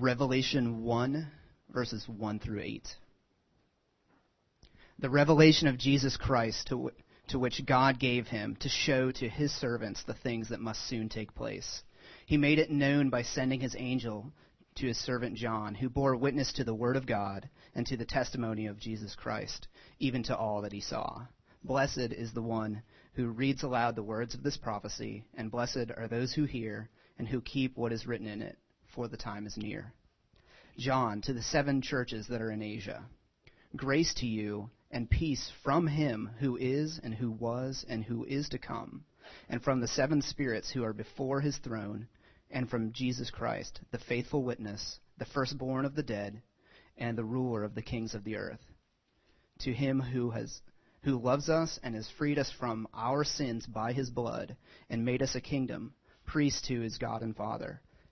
Revelation 1, verses 1 through 8. The revelation of Jesus Christ to, to which God gave him to show to his servants the things that must soon take place. He made it known by sending his angel to his servant John, who bore witness to the word of God and to the testimony of Jesus Christ, even to all that he saw. Blessed is the one who reads aloud the words of this prophecy, and blessed are those who hear and who keep what is written in it for the time is near. John, to the seven churches that are in Asia, grace to you and peace from him who is, and who was, and who is to come, and from the seven spirits who are before his throne, and from Jesus Christ, the faithful witness, the firstborn of the dead, and the ruler of the kings of the earth. To him who has who loves us and has freed us from our sins by his blood, and made us a kingdom, priests to his God and Father.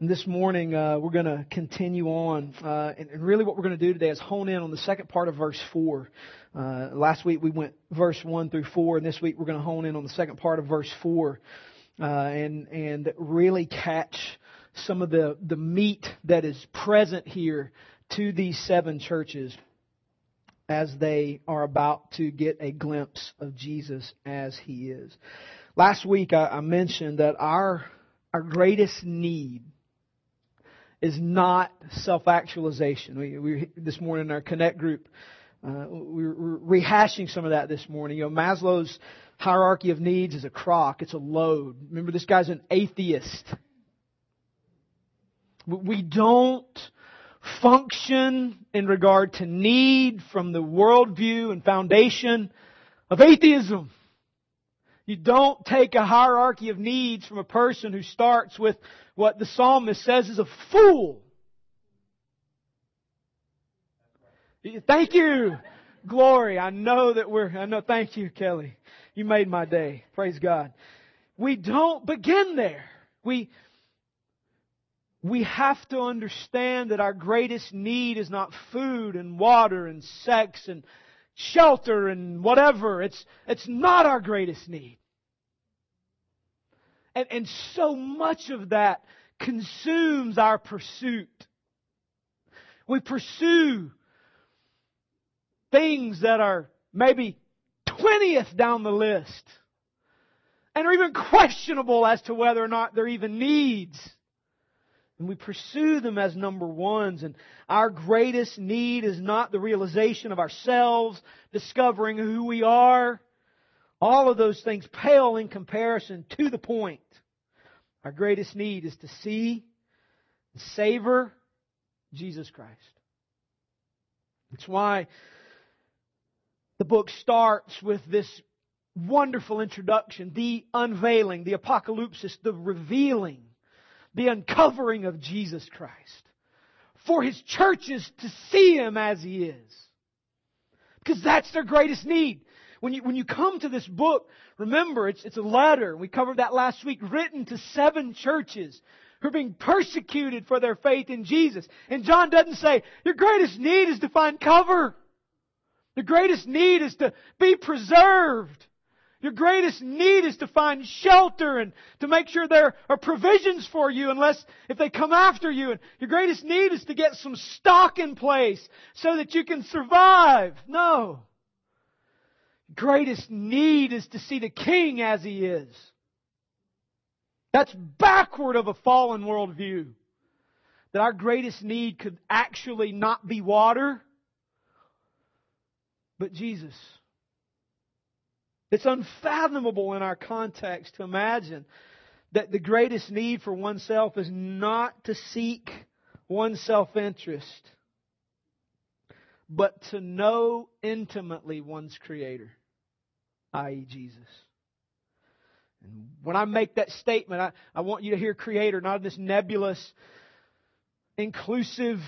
And this morning, uh, we're going to continue on. Uh, and, and, really, what we're going to do today is hone in on the second part of verse 4. Uh, last week, we went verse 1 through 4, and this week, we're going to hone in on the second part of verse 4 uh, and, and really catch some of the, the meat that is present here to these seven churches as they are about to get a glimpse of Jesus as he is. Last week, I, I mentioned that our, our greatest need is not self-actualization. We, we this morning in our Connect group, uh, we were rehashing some of that this morning. You know, Maslow's hierarchy of needs is a crock. It's a load. Remember, this guy's an atheist. We don't function in regard to need from the worldview and foundation of atheism. You don't take a hierarchy of needs from a person who starts with what the psalmist says is a fool. Thank you. Glory. I know that we're, I know, thank you, Kelly. You made my day. Praise God. We don't begin there. We, we have to understand that our greatest need is not food and water and sex and shelter and whatever. It's, it's not our greatest need. And, and so much of that consumes our pursuit. We pursue things that are maybe 20th down the list and are even questionable as to whether or not they're even needs. And we pursue them as number ones. And our greatest need is not the realization of ourselves, discovering who we are. All of those things pale in comparison to the point. Our greatest need is to see and savor Jesus Christ. It's why the book starts with this wonderful introduction, the unveiling, the apocalypse, the revealing the uncovering of Jesus Christ. For His churches to see Him as He is. Because that's their greatest need. When you, when you come to this book, remember it's, it's a letter. We covered that last week, written to seven churches who are being persecuted for their faith in Jesus. And John doesn't say, your greatest need is to find cover. The greatest need is to be preserved. Your greatest need is to find shelter and to make sure there are provisions for you unless if they come after you. And your greatest need is to get some stock in place so that you can survive. No. Greatest need is to see the king as he is. That's backward of a fallen worldview. That our greatest need could actually not be water, but Jesus. It's unfathomable in our context to imagine that the greatest need for oneself is not to seek one's self-interest, but to know intimately one's Creator, i.e. Jesus. And when I make that statement, I, I want you to hear Creator, not this nebulous, inclusive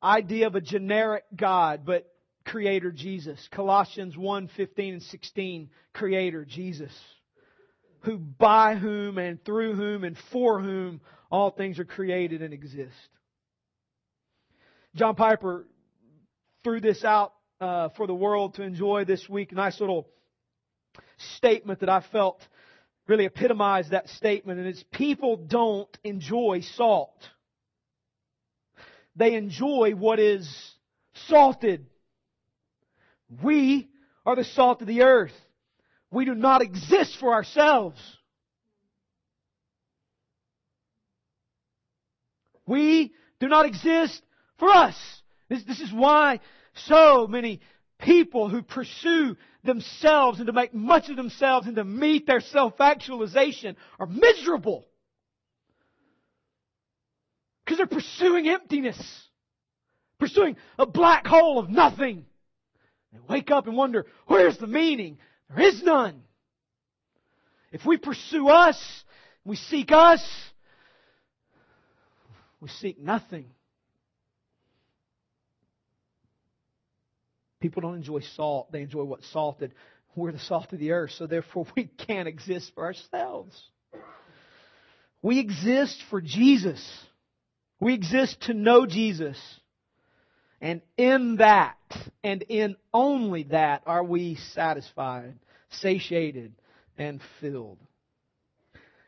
idea of a generic God, but creator Jesus. Colossians 1, 15 and 16, creator Jesus. Who by whom and through whom and for whom all things are created and exist. John Piper threw this out uh, for the world to enjoy this week. Nice little statement that I felt really epitomized that statement, and it's people don't enjoy salt. They enjoy what is salted. We are the salt of the earth. We do not exist for ourselves. We do not exist for us. This, this is why so many people who pursue themselves and to make much of themselves and to meet their self-actualization are miserable. Because they're pursuing emptiness. Pursuing a black hole of nothing. They wake up and wonder, where's the meaning? There is none. If we pursue us, we seek us, we seek nothing. People don't enjoy salt, they enjoy what's salted. We're the salt of the earth, so therefore we can't exist for ourselves. We exist for Jesus. We exist to know Jesus. And in that, and in only that, are we satisfied, satiated, and filled.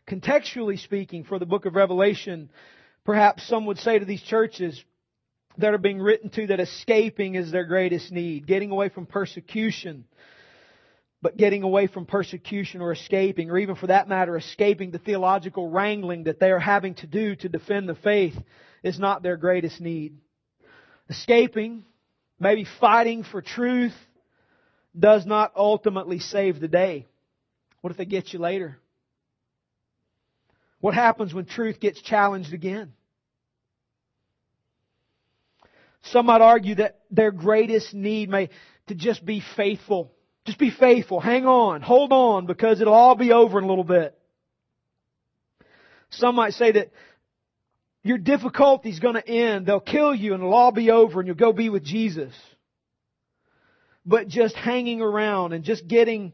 Contextually speaking, for the book of Revelation, perhaps some would say to these churches, that are being written to that escaping is their greatest need. Getting away from persecution. But getting away from persecution or escaping, or even for that matter, escaping the theological wrangling that they are having to do to defend the faith is not their greatest need. Escaping, maybe fighting for truth, does not ultimately save the day. What if they get you later? What happens when truth gets challenged again? Some might argue that their greatest need may to just be faithful. Just be faithful. Hang on. Hold on because it'll all be over in a little bit. Some might say that your difficulty's going to end. They'll kill you and it'll all be over and you'll go be with Jesus. But just hanging around and just getting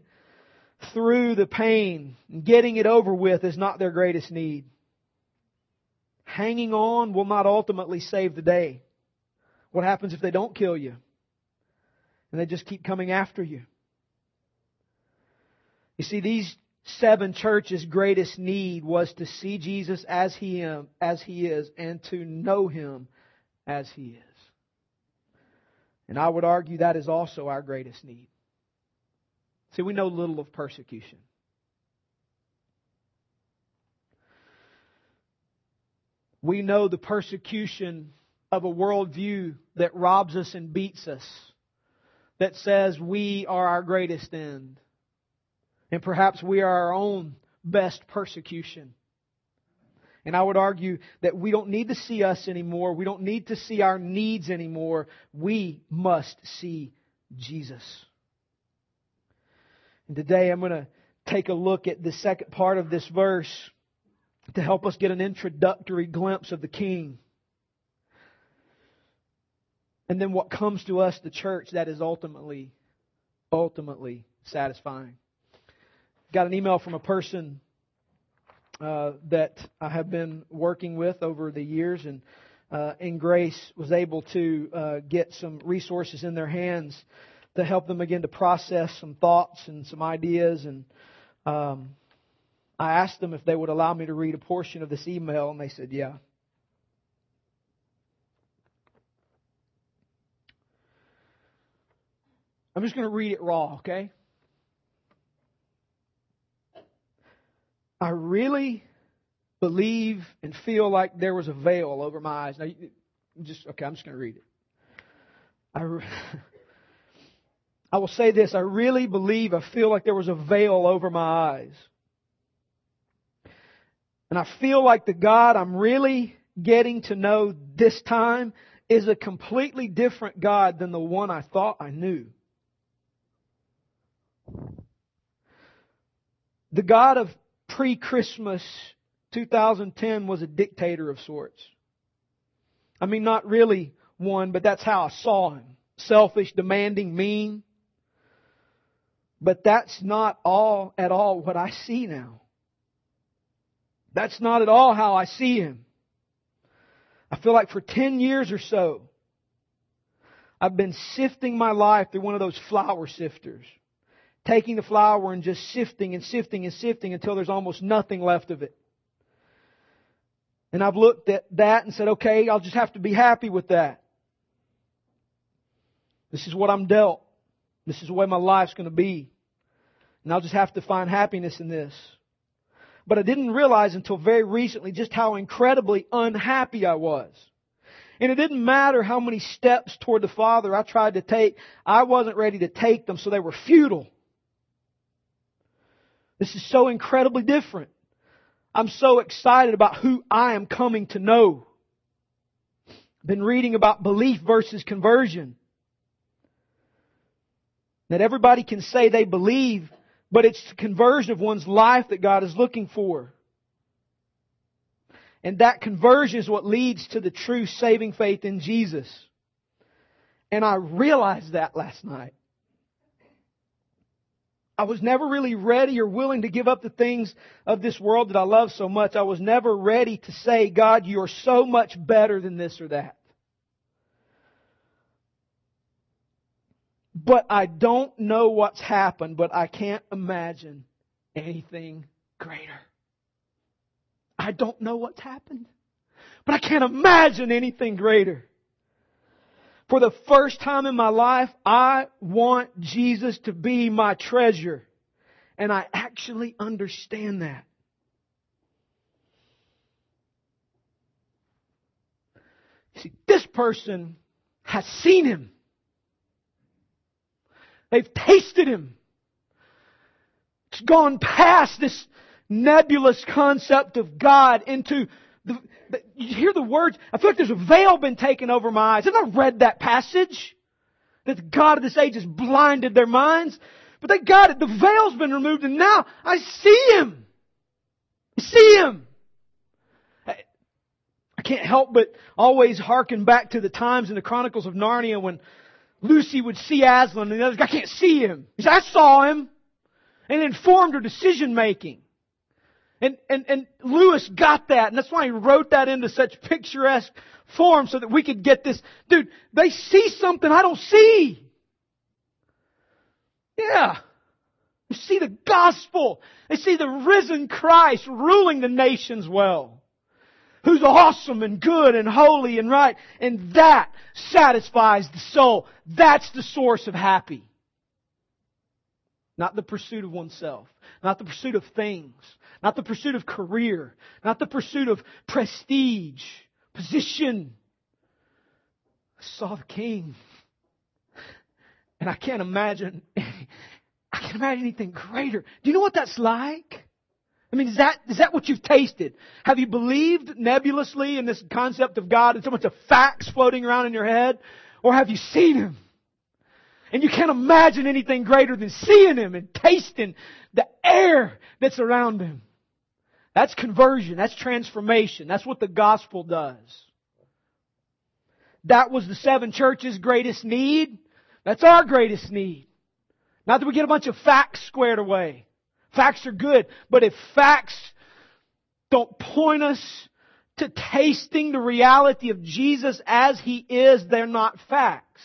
through the pain and getting it over with is not their greatest need. Hanging on will not ultimately save the day. What happens if they don't kill you? And they just keep coming after you. You see, these seven churches' greatest need was to see Jesus as he, as he is and to know him as he is. And I would argue that is also our greatest need. See, we know little of persecution. We know the persecution of a worldview that robs us and beats us, that says we are our greatest end. And perhaps we are our own best persecution. And I would argue that we don't need to see us anymore. We don't need to see our needs anymore. We must see Jesus. And today I'm going to take a look at the second part of this verse to help us get an introductory glimpse of the King and then what comes to us, the church, that is ultimately, ultimately satisfying. Got an email from a person uh, that I have been working with over the years, and uh, in grace was able to uh, get some resources in their hands to help them begin to process some thoughts and some ideas. And um, I asked them if they would allow me to read a portion of this email, and they said, "Yeah." I'm just going to read it raw, okay? I really believe and feel like there was a veil over my eyes. Now, just okay. I'm just going to read it. I, I will say this. I really believe. I feel like there was a veil over my eyes, and I feel like the God I'm really getting to know this time is a completely different God than the one I thought I knew. The God of pre Christmas 2010 was a dictator of sorts. I mean, not really one, but that's how I saw him. Selfish, demanding, mean. But that's not all at all what I see now. That's not at all how I see him. I feel like for 10 years or so, I've been sifting my life through one of those flour sifters. Taking the flour and just sifting and sifting and sifting until there's almost nothing left of it. And I've looked at that and said, okay, I'll just have to be happy with that. This is what I'm dealt. This is the way my life's going to be. And I'll just have to find happiness in this. But I didn't realize until very recently just how incredibly unhappy I was. And it didn't matter how many steps toward the Father I tried to take, I wasn't ready to take them, so they were futile. This is so incredibly different. I'm so excited about who I am coming to know. Been reading about belief versus conversion. That everybody can say they believe, but it's the conversion of one's life that God is looking for. And that conversion is what leads to the true saving faith in Jesus. And I realized that last night. I was never really ready or willing to give up the things of this world that I love so much. I was never ready to say, God, you are so much better than this or that. But I don't know what's happened, but I can't imagine anything greater. I don't know what's happened, but I can't imagine anything greater. For the first time in my life, I want Jesus to be my treasure. And I actually understand that. See, this person has seen him. They've tasted him. It's gone past this nebulous concept of God into the, the, you hear the words. I feel like there's a veil been taken over my eyes. Have I read that passage? That the God of this age has blinded their minds. But they got it. The veil's been removed and now I see Him. I see Him. I, I can't help but always hearken back to the times in the Chronicles of Narnia when Lucy would see Aslan and the others, I can't see him. He said, I saw him. And informed her decision making. And, and, and Lewis got that, and that's why he wrote that into such picturesque form so that we could get this. Dude, they see something I don't see. Yeah. They see the gospel. They see the risen Christ ruling the nations well who's awesome and good and holy and right. And that satisfies the soul. That's the source of happy. Not the pursuit of oneself. Not the pursuit of things. Not the pursuit of career. Not the pursuit of prestige, position. I saw the king. And I can't imagine, I can't imagine anything greater. Do you know what that's like? I mean, is that, is that what you've tasted? Have you believed nebulously in this concept of God and so much of facts floating around in your head? Or have you seen Him? And you can't imagine anything greater than seeing Him and tasting the air that's around Him. That's conversion. That's transformation. That's what the gospel does. That was the seven churches' greatest need. That's our greatest need. Not that we get a bunch of facts squared away. Facts are good, but if facts don't point us to tasting the reality of Jesus as He is, they're not facts.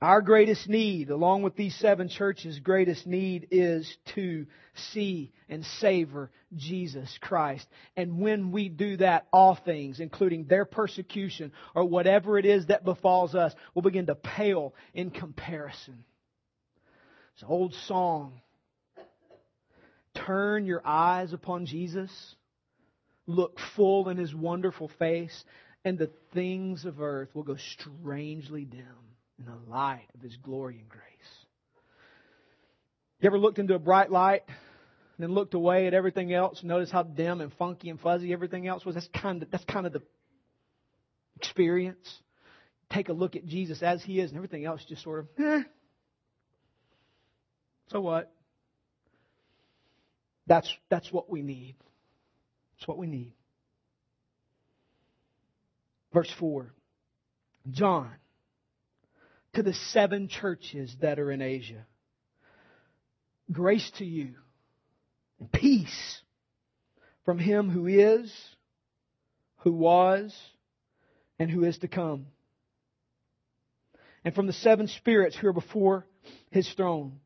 Our greatest need, along with these seven churches' greatest need, is to see and savor Jesus Christ. And when we do that, all things, including their persecution or whatever it is that befalls us, will begin to pale in comparison. It's an old song. Turn your eyes upon Jesus. Look full in his wonderful face, and the things of earth will go strangely dim in the light of his glory and grace. You ever looked into a bright light and then looked away at everything else? Notice how dim and funky and fuzzy everything else was? That's kind of, that's kind of the experience. Take a look at Jesus as he is, and everything else just sort of, eh, so what? That's, that's what we need. That's what we need. Verse 4 John, to the seven churches that are in Asia, grace to you and peace from him who is, who was, and who is to come. And from the seven spirits who are before his throne,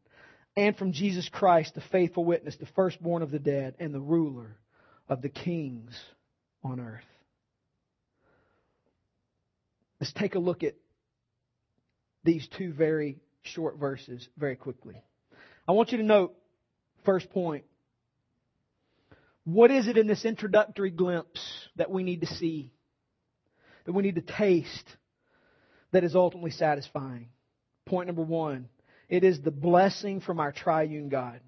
and from Jesus Christ, the faithful witness, the firstborn of the dead, and the ruler of the kings on earth. Let's take a look at these two very short verses very quickly. I want you to note, first point, what is it in this introductory glimpse that we need to see, that we need to taste, that is ultimately satisfying? Point number one it is the blessing from our triune God.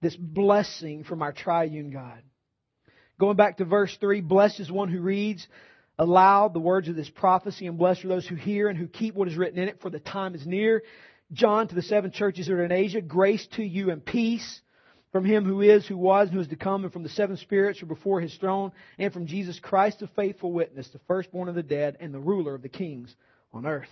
This blessing from our triune God. Going back to verse 3, blessed is one who reads aloud the words of this prophecy, and blessed are those who hear and who keep what is written in it, for the time is near. John to the seven churches that are in Asia, grace to you and peace from him who is, who was, and who is to come, and from the seven spirits who are before his throne, and from Jesus Christ, the faithful witness, the firstborn of the dead, and the ruler of the kings on earth.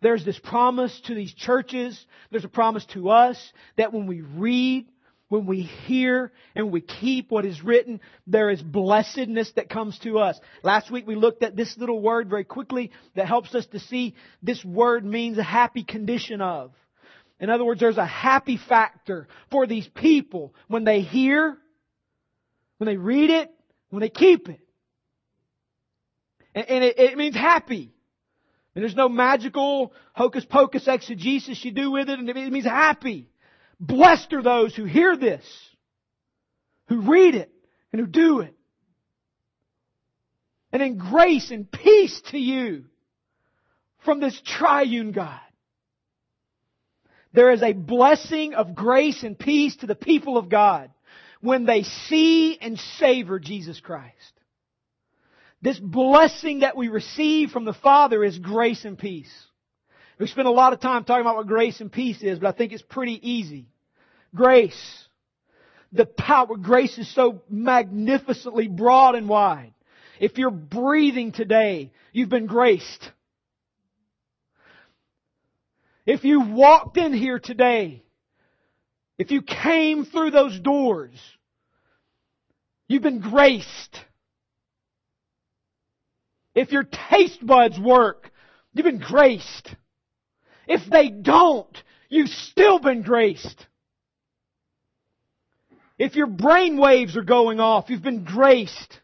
There's this promise to these churches, there's a promise to us that when we read, when we hear and we keep what is written, there is blessedness that comes to us. Last week we looked at this little word very quickly that helps us to see this word means a happy condition of. In other words, there's a happy factor for these people when they hear, when they read it, when they keep it. And, it, it means happy. And there's no magical hocus pocus exegesis you do with it, and it means happy. Blessed are those who hear this, who read it, and who do it. And in grace and peace to you from this triune God. There is a blessing of grace and peace to the people of God when they see and savor Jesus Christ. This blessing that we receive from the Father is grace and peace. We spend a lot of time talking about what grace and peace is, but I think it's pretty easy. Grace. The power, grace is so magnificently broad and wide. If you're breathing today, you've been graced. If you walked in here today, if you came through those doors, you've been graced. If your taste buds work, you've been graced. If they don't, you've still been graced. If your brain waves are going off, you've been graced.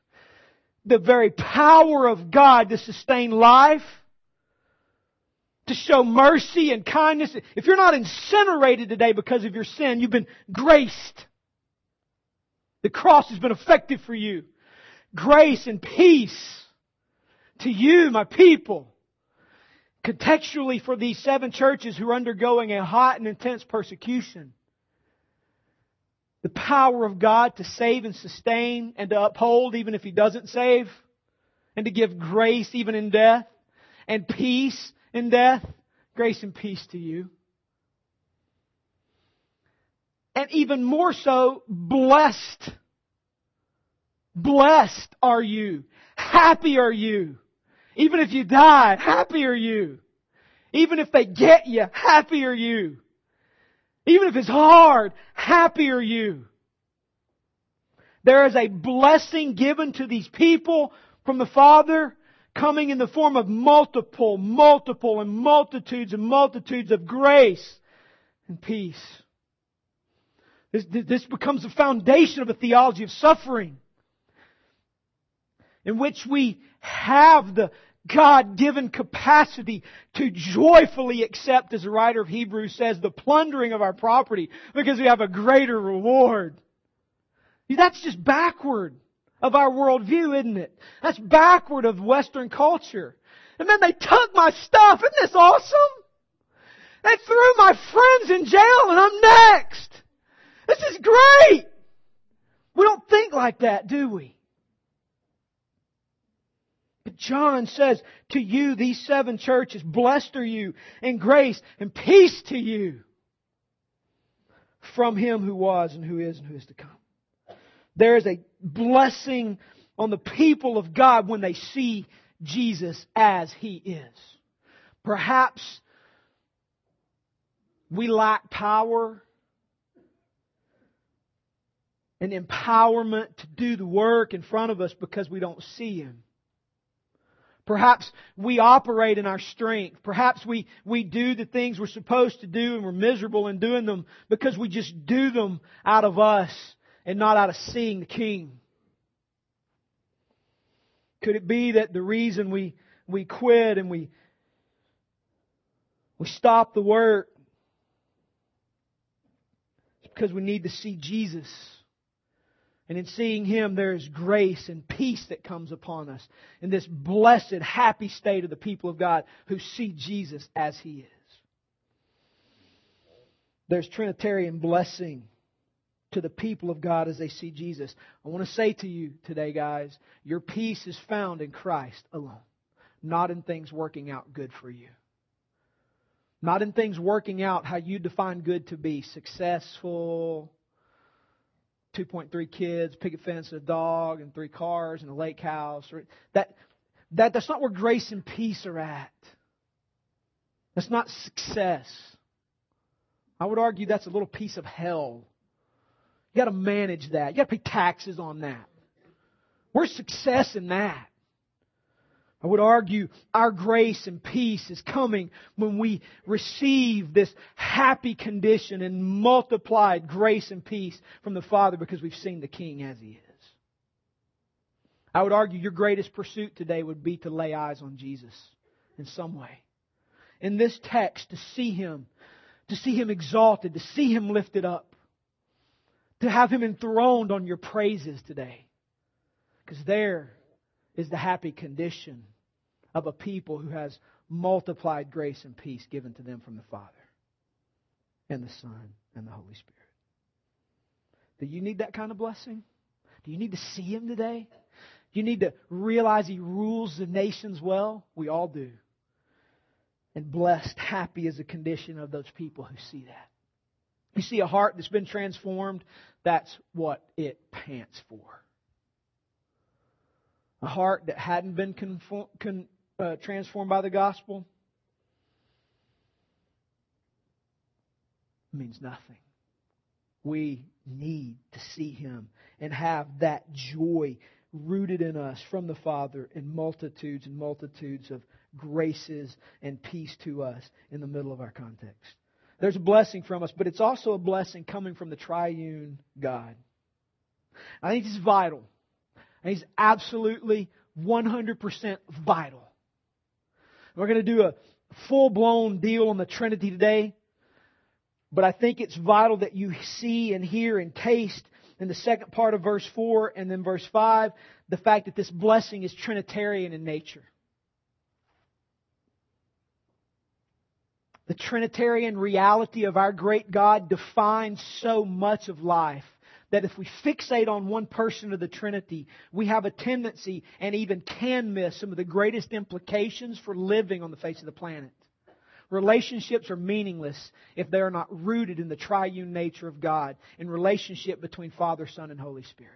The very power of God to sustain life to show mercy and kindness. If you're not incinerated today because of your sin, you've been graced. The cross has been effective for you. Grace and peace to you, my people. Contextually for these seven churches who are undergoing a hot and intense persecution. The power of God to save and sustain and to uphold even if He doesn't save. And to give grace even in death. And peace in death. Grace and peace to you. And even more so, blessed. Blessed are you. Happy are you. Even if you die, happy are you. Even if they get you, happy are you. Even if it's hard, happy are you. There is a blessing given to these people from the Father coming in the form of multiple, multiple, and multitudes and multitudes of grace and peace. This, this becomes the foundation of a theology of suffering in which we have the God-given capacity to joyfully accept, as the writer of Hebrews says, the plundering of our property because we have a greater reward. That's just backward of our worldview, isn't it? That's backward of Western culture. And then they took my stuff. Isn't this awesome? They threw my friends in jail and I'm next. This is great. We don't think like that, do we? John says to you, these seven churches, blessed are you and grace and peace to you from him who was and who is and who is to come. There is a blessing on the people of God when they see Jesus as He is. Perhaps we lack power and empowerment to do the work in front of us because we don't see Him. Perhaps we operate in our strength. Perhaps we, we do the things we're supposed to do and we're miserable in doing them because we just do them out of us and not out of seeing the King. Could it be that the reason we, we quit and we, we stop the work is because we need to see Jesus? And in seeing Him, there is grace and peace that comes upon us in this blessed, happy state of the people of God who see Jesus as He is. There's Trinitarian blessing to the people of God as they see Jesus. I want to say to you today, guys, your peace is found in Christ alone, not in things working out good for you. Not in things working out how you define good to be successful, 2.3 kids, picket fence, and a dog, and three cars, and a lake house. That, that, that's not where grace and peace are at. That's not success. I would argue that's a little piece of hell. You got to manage that. You got to pay taxes on that. Where's success in that? I would argue our grace and peace is coming when we receive this happy condition and multiplied grace and peace from the Father because we've seen the King as He is. I would argue your greatest pursuit today would be to lay eyes on Jesus in some way. In this text, to see Him, to see Him exalted, to see Him lifted up, to have Him enthroned on your praises today. Because there is the happy condition of a people who has multiplied grace and peace given to them from the Father and the Son and the Holy Spirit. Do you need that kind of blessing? Do you need to see Him today? Do you need to realize He rules the nations well? We all do. And blessed, happy is the condition of those people who see that. You see a heart that's been transformed, that's what it pants for a heart that hadn't been conform, con, uh, transformed by the gospel means nothing. We need to see Him and have that joy rooted in us from the Father in multitudes and multitudes of graces and peace to us in the middle of our context. There's a blessing from us, but it's also a blessing coming from the triune God. I think it's vital and he's absolutely 100% vital. We're going to do a full blown deal on the Trinity today. But I think it's vital that you see and hear and taste in the second part of verse 4 and then verse 5 the fact that this blessing is Trinitarian in nature. The Trinitarian reality of our great God defines so much of life that if we fixate on one person of the Trinity, we have a tendency and even can miss some of the greatest implications for living on the face of the planet. Relationships are meaningless if they are not rooted in the triune nature of God, in relationship between Father, Son, and Holy Spirit.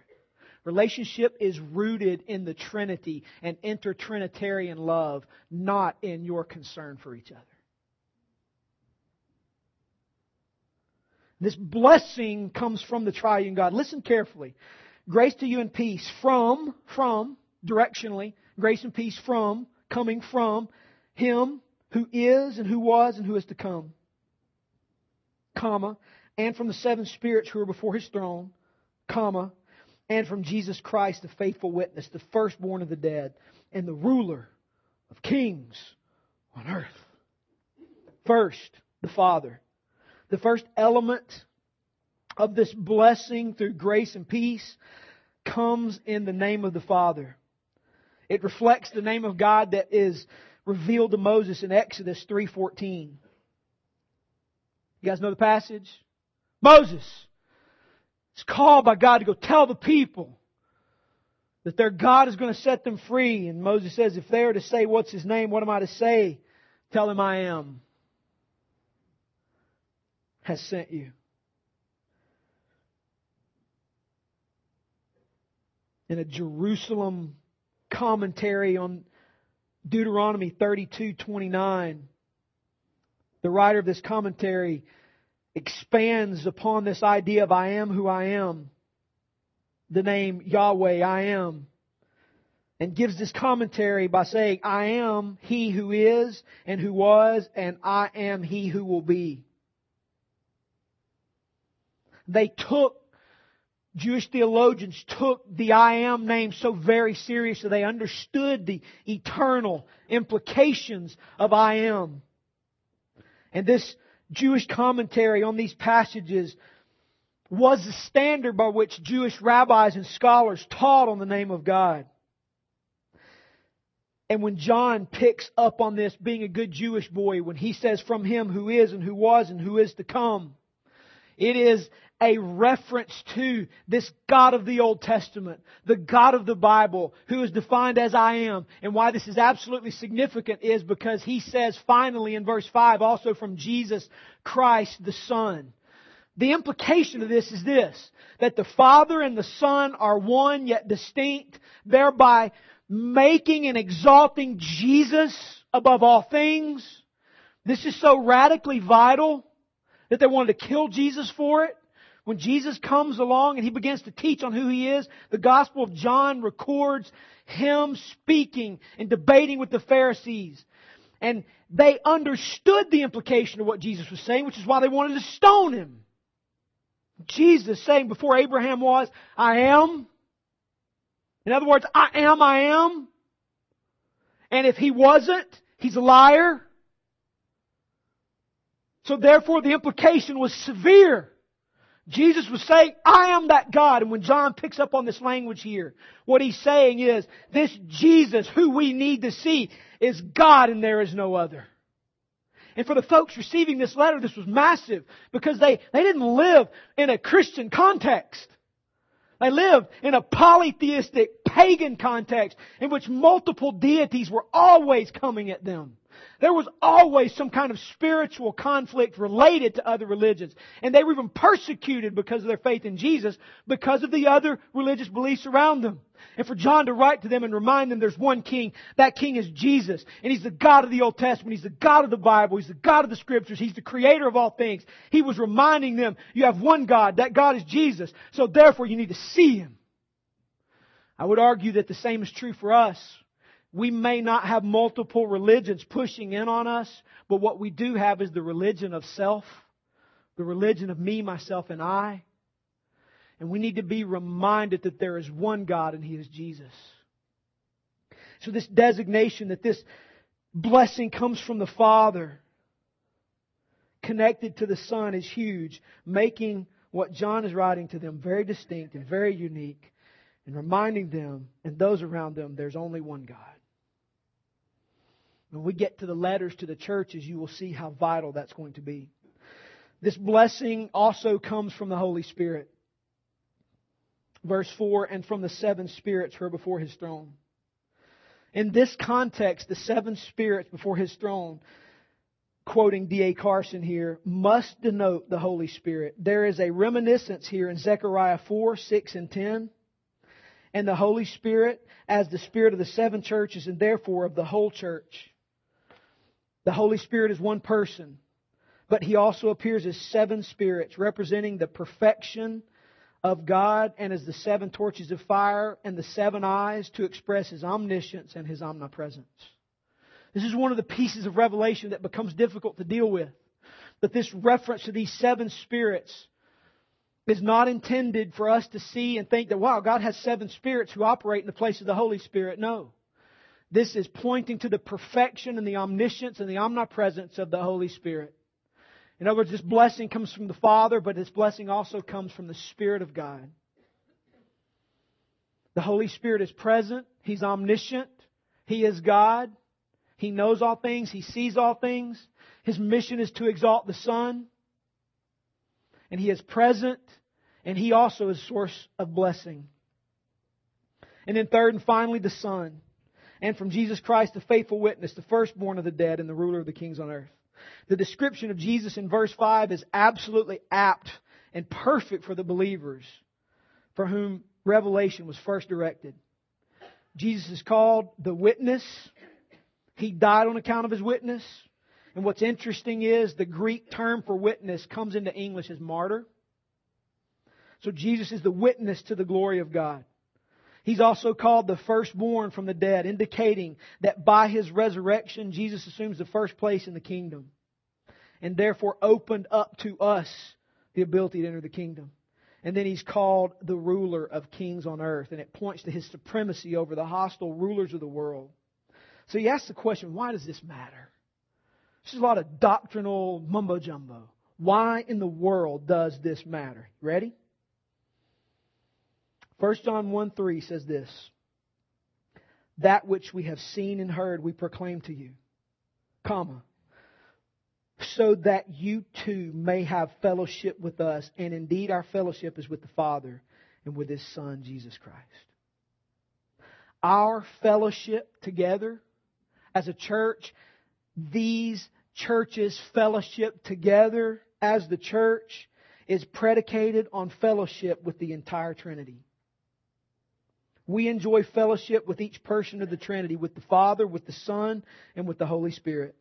Relationship is rooted in the Trinity and inter-Trinitarian love, not in your concern for each other. This blessing comes from the triune God. Listen carefully. Grace to you and peace from, from, directionally, grace and peace from, coming from Him who is and who was and who is to come, comma, and from the seven spirits who are before His throne, comma, and from Jesus Christ, the faithful witness, the firstborn of the dead, and the ruler of kings on earth. First, the Father. The first element of this blessing through grace and peace comes in the name of the Father. It reflects the name of God that is revealed to Moses in Exodus 3:14. You guys know the passage? Moses is called by God to go tell the people that their God is going to set them free. And Moses says, if they are to say, what's his name? What am I to say? Tell him I am has sent you. in a Jerusalem commentary on Deuteronomy 32:29. The writer of this commentary expands upon this idea of I am who I am. The name Yahweh, I am. And gives this commentary by saying, I am he who is and who was and I am he who will be. They took Jewish theologians took the I am name so very seriously. They understood the eternal implications of I am. And this Jewish commentary on these passages was the standard by which Jewish rabbis and scholars taught on the name of God. And when John picks up on this, being a good Jewish boy, when he says, From him who is and who was and who is to come, it is a reference to this God of the Old Testament, the God of the Bible, who is defined as I am. And why this is absolutely significant is because he says finally in verse 5, also from Jesus Christ the Son. The implication of this is this, that the Father and the Son are one yet distinct, thereby making and exalting Jesus above all things. This is so radically vital that they wanted to kill Jesus for it. When Jesus comes along and he begins to teach on who he is, the Gospel of John records him speaking and debating with the Pharisees. And they understood the implication of what Jesus was saying, which is why they wanted to stone him. Jesus saying, before Abraham was, I am. In other words, I am, I am. And if he wasn't, he's a liar. So therefore the implication was severe. Jesus was saying, I am that God. And when John picks up on this language here, what he's saying is, this Jesus who we need to see is God and there is no other. And for the folks receiving this letter, this was massive because they, they didn't live in a Christian context. They lived in a polytheistic pagan context in which multiple deities were always coming at them. There was always some kind of spiritual conflict related to other religions. And they were even persecuted because of their faith in Jesus because of the other religious beliefs around them. And for John to write to them and remind them there's one king, that king is Jesus. And he's the God of the Old Testament. He's the God of the Bible. He's the God of the Scriptures. He's the creator of all things. He was reminding them, you have one God. That God is Jesus. So therefore you need to see Him. I would argue that the same is true for us. We may not have multiple religions pushing in on us, but what we do have is the religion of self, the religion of me, myself, and I. And we need to be reminded that there is one God and He is Jesus. So this designation that this blessing comes from the Father, connected to the Son, is huge, making what John is writing to them very distinct and very unique, and reminding them and those around them there's only one God. When we get to the letters to the churches, you will see how vital that's going to be. This blessing also comes from the Holy Spirit. Verse 4 and from the seven spirits who are before his throne. In this context, the seven spirits before his throne, quoting D.A. Carson here, must denote the Holy Spirit. There is a reminiscence here in Zechariah 4, 6, and 10. And the Holy Spirit as the Spirit of the seven churches and therefore of the whole church. The Holy Spirit is one person, but He also appears as seven spirits, representing the perfection of God and as the seven torches of fire and the seven eyes to express His omniscience and His omnipresence. This is one of the pieces of revelation that becomes difficult to deal with. That this reference to these seven spirits is not intended for us to see and think that, wow, God has seven spirits who operate in the place of the Holy Spirit. No. This is pointing to the perfection and the omniscience and the omnipresence of the Holy Spirit. In other words, this blessing comes from the Father, but this blessing also comes from the Spirit of God. The Holy Spirit is present. He's omniscient. He is God. He knows all things. He sees all things. His mission is to exalt the Son. And He is present. And He also is source of blessing. And then third and finally, the Son and from Jesus Christ, the faithful witness, the firstborn of the dead, and the ruler of the kings on earth. The description of Jesus in verse 5 is absolutely apt and perfect for the believers for whom revelation was first directed. Jesus is called the witness. He died on account of his witness. And what's interesting is the Greek term for witness comes into English as martyr. So Jesus is the witness to the glory of God. He's also called the firstborn from the dead, indicating that by his resurrection, Jesus assumes the first place in the kingdom and therefore opened up to us the ability to enter the kingdom. And then he's called the ruler of kings on earth, and it points to his supremacy over the hostile rulers of the world. So you ask the question, why does this matter? This is a lot of doctrinal mumbo jumbo. Why in the world does this matter? Ready? 1 John 1 3 says this That which we have seen and heard we proclaim to you, comma, so that you too may have fellowship with us. And indeed, our fellowship is with the Father and with His Son, Jesus Christ. Our fellowship together as a church, these churches' fellowship together as the church is predicated on fellowship with the entire Trinity. We enjoy fellowship with each person of the Trinity, with the Father, with the Son, and with the Holy Spirit.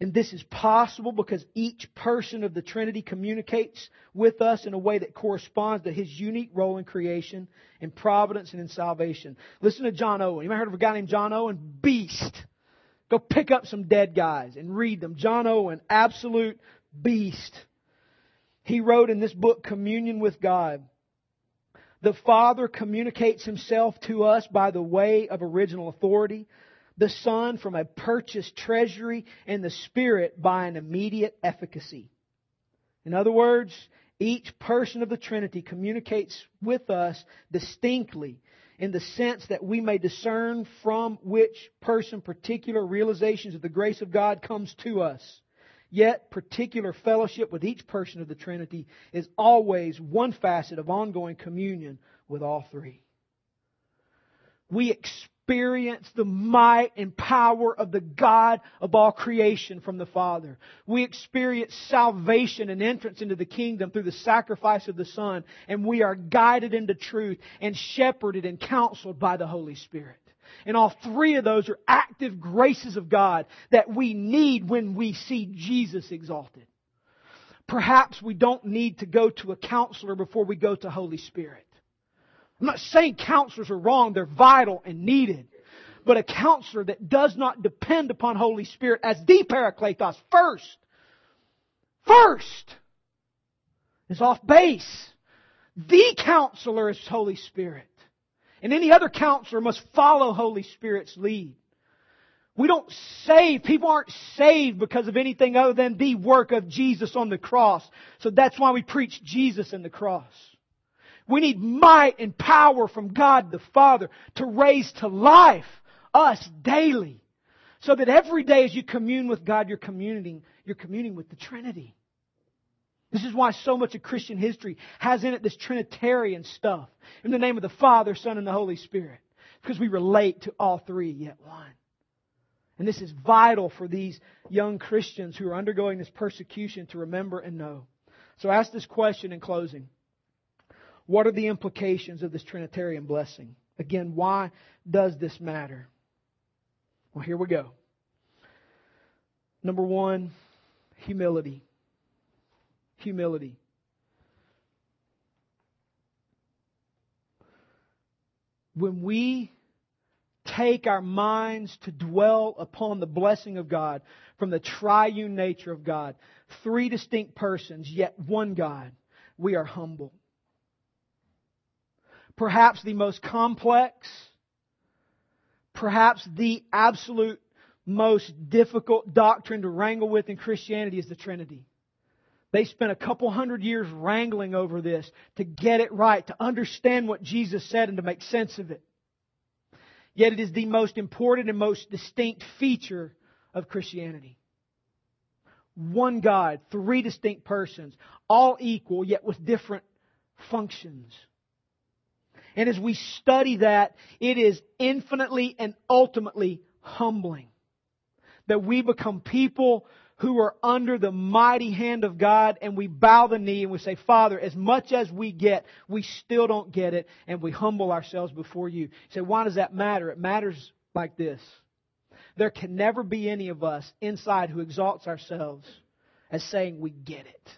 And this is possible because each person of the Trinity communicates with us in a way that corresponds to his unique role in creation, in providence, and in salvation. Listen to John Owen. You ever heard of a guy named John Owen? Beast. Go pick up some dead guys and read them. John Owen, absolute beast. He wrote in this book, Communion with God. The Father communicates Himself to us by the way of original authority the Son from a purchased treasury, and the Spirit by an immediate efficacy. In other words, each person of the Trinity communicates with us distinctly in the sense that we may discern from which person particular realizations of the grace of God comes to us. Yet, particular fellowship with each person of the Trinity is always one facet of ongoing communion with all three. We experience the might and power of the God of all creation from the Father. We experience salvation and entrance into the kingdom through the sacrifice of the Son, and we are guided into truth and shepherded and counseled by the Holy Spirit. And all three of those are active graces of God that we need when we see Jesus exalted. Perhaps we don't need to go to a counselor before we go to Holy Spirit. I'm not saying counselors are wrong, they're vital and needed. But a counselor that does not depend upon Holy Spirit as the Parakletos first, first, is off base. The counselor is Holy Spirit. And any other counselor must follow Holy Spirit's lead. We don't save, people aren't saved because of anything other than the work of Jesus on the cross. So that's why we preach Jesus and the cross. We need might and power from God the Father to raise to life us daily. So that every day as you commune with God, you're communing, you're communing with the Trinity. This is why so much of Christian history has in it this Trinitarian stuff. In the name of the Father, Son, and the Holy Spirit. Because we relate to all three yet one. And this is vital for these young Christians who are undergoing this persecution to remember and know. So ask this question in closing. What are the implications of this Trinitarian blessing? Again, why does this matter? Well, here we go. Number one, humility. Humility. When we take our minds to dwell upon the blessing of God from the triune nature of God, three distinct persons, yet one God, we are humble perhaps the most complex, perhaps the absolute most difficult doctrine to wrangle with in Christianity is the Trinity. They spent a couple hundred years wrangling over this to get it right, to understand what Jesus said and to make sense of it. Yet it is the most important and most distinct feature of Christianity. One God, three distinct persons, all equal yet with different functions. And as we study that, it is infinitely and ultimately humbling that we become people who are under the mighty hand of God and we bow the knee and we say, Father, as much as we get, we still don't get it and we humble ourselves before you. You say, why does that matter? It matters like this. There can never be any of us inside who exalts ourselves as saying we get it.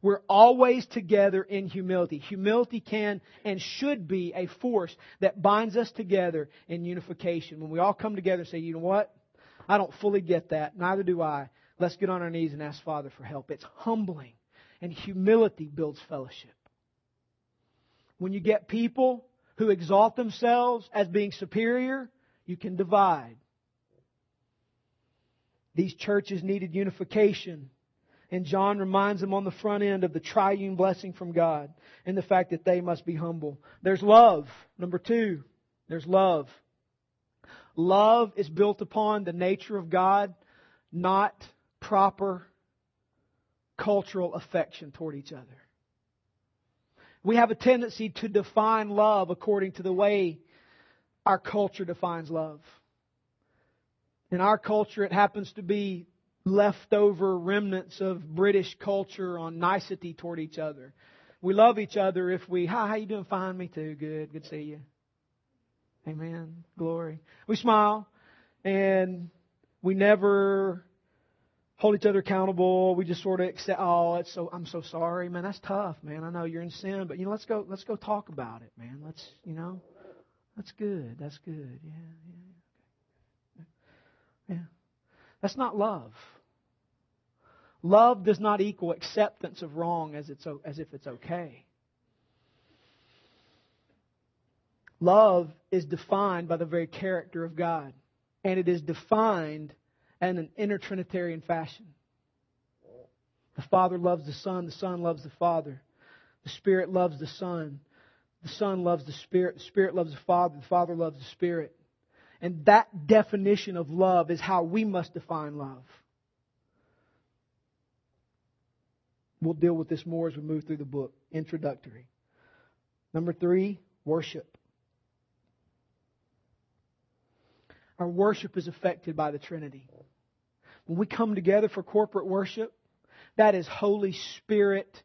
We're always together in humility. Humility can and should be a force that binds us together in unification. When we all come together and say, you know what? I don't fully get that. Neither do I. Let's get on our knees and ask Father for help. It's humbling. And humility builds fellowship. When you get people who exalt themselves as being superior, you can divide. These churches needed unification. And John reminds them on the front end of the triune blessing from God and the fact that they must be humble. There's love. Number two, there's love. Love is built upon the nature of God, not proper cultural affection toward each other. We have a tendency to define love according to the way our culture defines love. In our culture, it happens to be leftover remnants of British culture on nicety toward each other. We love each other if we, hi, how you doing? Fine, me too. Good, good to see you. Amen. Glory. We smile and we never hold each other accountable. We just sort of accept, oh, it's so, I'm so sorry, man. That's tough, man. I know you're in sin, but you know, let's go, let's go talk about it, man. Let's, you know, that's good. That's good. Yeah, yeah. Yeah. That's not love. Love does not equal acceptance of wrong as, it's, as if it's okay. Love is defined by the very character of God, and it is defined in an intertrinitarian fashion. The Father loves the Son, the Son loves the Father, the Spirit loves the Son, the Son loves the Spirit, the Spirit loves the Father, the Father loves the Spirit. And that definition of love is how we must define love. We'll deal with this more as we move through the book. Introductory. Number three, worship. Our worship is affected by the Trinity. When we come together for corporate worship, that is Holy Spirit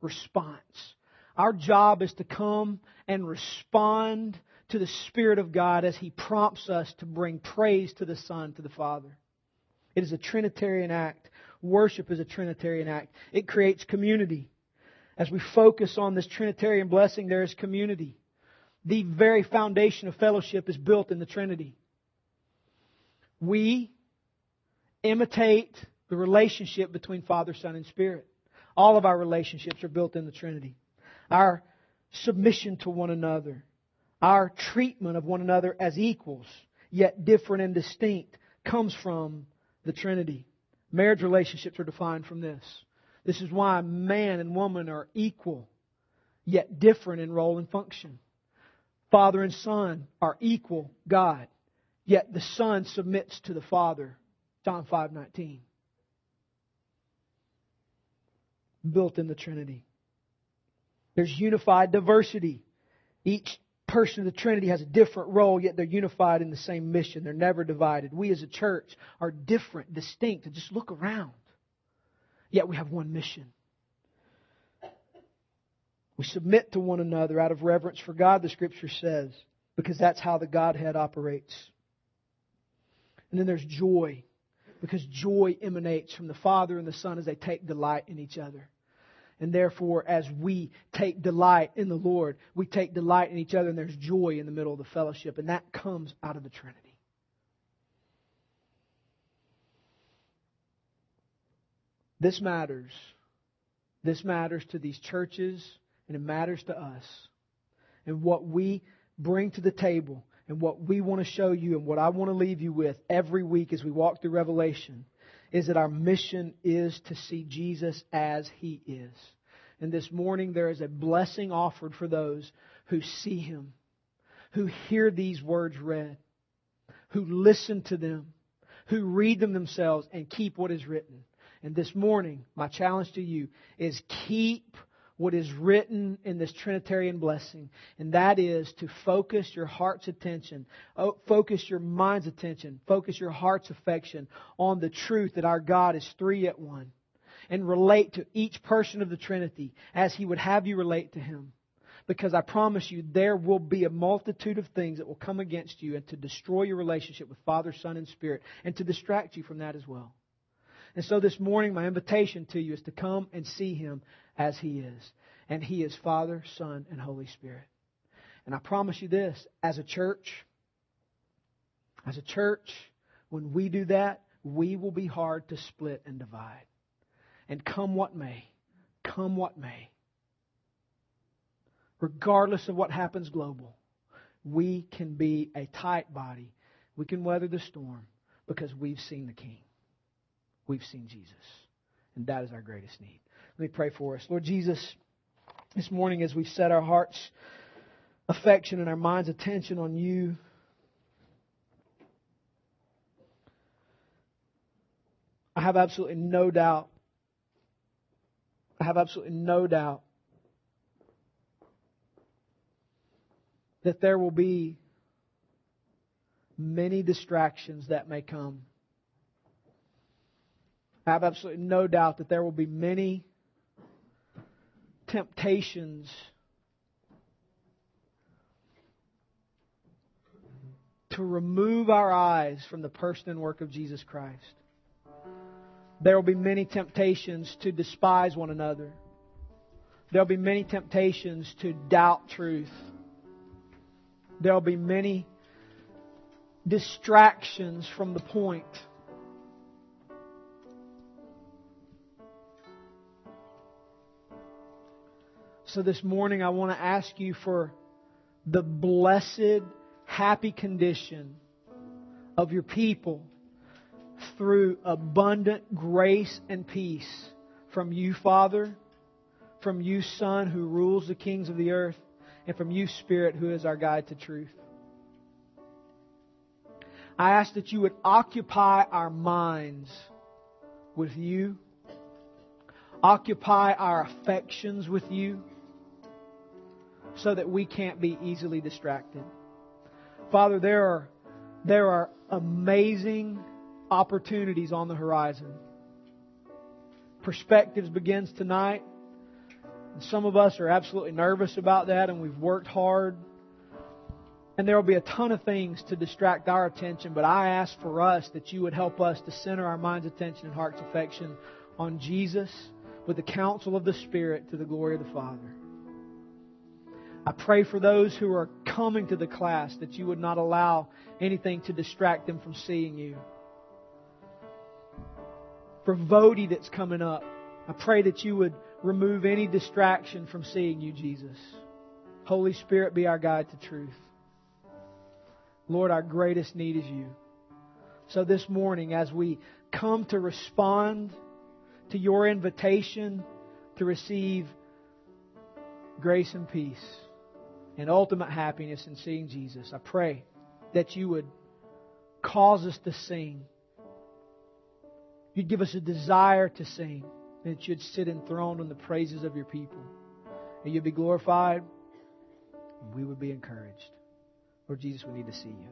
response. Our job is to come and respond to the Spirit of God as He prompts us to bring praise to the Son, to the Father. It is a Trinitarian act. Worship is a Trinitarian act. It creates community. As we focus on this Trinitarian blessing, there is community. The very foundation of fellowship is built in the Trinity we imitate the relationship between Father, Son, and Spirit. All of our relationships are built in the Trinity. Our submission to one another, our treatment of one another as equals, yet different and distinct, comes from the Trinity. Marriage relationships are defined from this. This is why man and woman are equal, yet different in role and function. Father and son are equal God, Yet the Son submits to the Father. John 5:19. Built in the Trinity. There's unified diversity. Each person of the Trinity has a different role, yet they're unified in the same mission. They're never divided. We as a church are different, distinct, just look around. Yet we have one mission. We submit to one another out of reverence for God, the Scripture says, because that's how the Godhead operates. And then there's joy, because joy emanates from the Father and the Son as they take delight in each other. And therefore, as we take delight in the Lord, we take delight in each other, and there's joy in the middle of the fellowship. And that comes out of the Trinity. This matters. This matters to these churches, and it matters to us. And what we bring to the table and what we want to show you and what I want to leave you with every week as we walk through Revelation is that our mission is to see Jesus as He is. And this morning there is a blessing offered for those who see Him, who hear these words read, who listen to them, who read them themselves and keep what is written. And this morning, my challenge to you is keep what is written in this Trinitarian blessing, and that is to focus your heart's attention, oh, focus your mind's attention, focus your heart's affection on the truth that our God is three at one, and relate to each person of the Trinity as He would have you relate to Him. Because I promise you, there will be a multitude of things that will come against you and to destroy your relationship with Father, Son, and Spirit, and to distract you from that as well. And so this morning, my invitation to you is to come and see Him as He is. And He is Father, Son, and Holy Spirit. And I promise you this as a church, as a church, when we do that, we will be hard to split and divide. And come what may, come what may, regardless of what happens global, we can be a tight body. We can weather the storm because we've seen the King. We've seen Jesus. And that is our greatest need. Let me pray for us. Lord Jesus, this morning as we set our hearts' affection and our mind's attention on you, I have absolutely no doubt. I have absolutely no doubt that there will be many distractions that may come. I have absolutely no doubt that there will be many temptations to remove our eyes from the person and work of Jesus Christ. There will be many temptations to despise one another. There will be many temptations to doubt truth. There will be many distractions from the point. So this morning I want to ask you for the blessed, happy condition of your people through abundant grace and peace from you, Father, from you, Son, who rules the kings of the earth, and from you, Spirit, who is our guide to truth. I ask that you would occupy our minds with you, occupy our affections with you so that we can't be easily distracted. Father, there are, there are amazing opportunities on the horizon. Perspectives begins tonight. And Some of us are absolutely nervous about that and we've worked hard. And there will be a ton of things to distract our attention, but I ask for us that you would help us to center our mind's attention and heart's affection on Jesus with the counsel of the Spirit to the glory of the Father. I pray for those who are coming to the class that you would not allow anything to distract them from seeing you. For Vody that's coming up, I pray that you would remove any distraction from seeing you, Jesus. Holy Spirit, be our guide to truth. Lord, our greatest need is you. So this morning, as we come to respond to your invitation to receive grace and peace, and ultimate happiness in seeing Jesus. I pray that you would cause us to sing. You'd give us a desire to sing, that you'd sit enthroned on the praises of your people. And you'd be glorified, and we would be encouraged. Lord Jesus, we need to see you.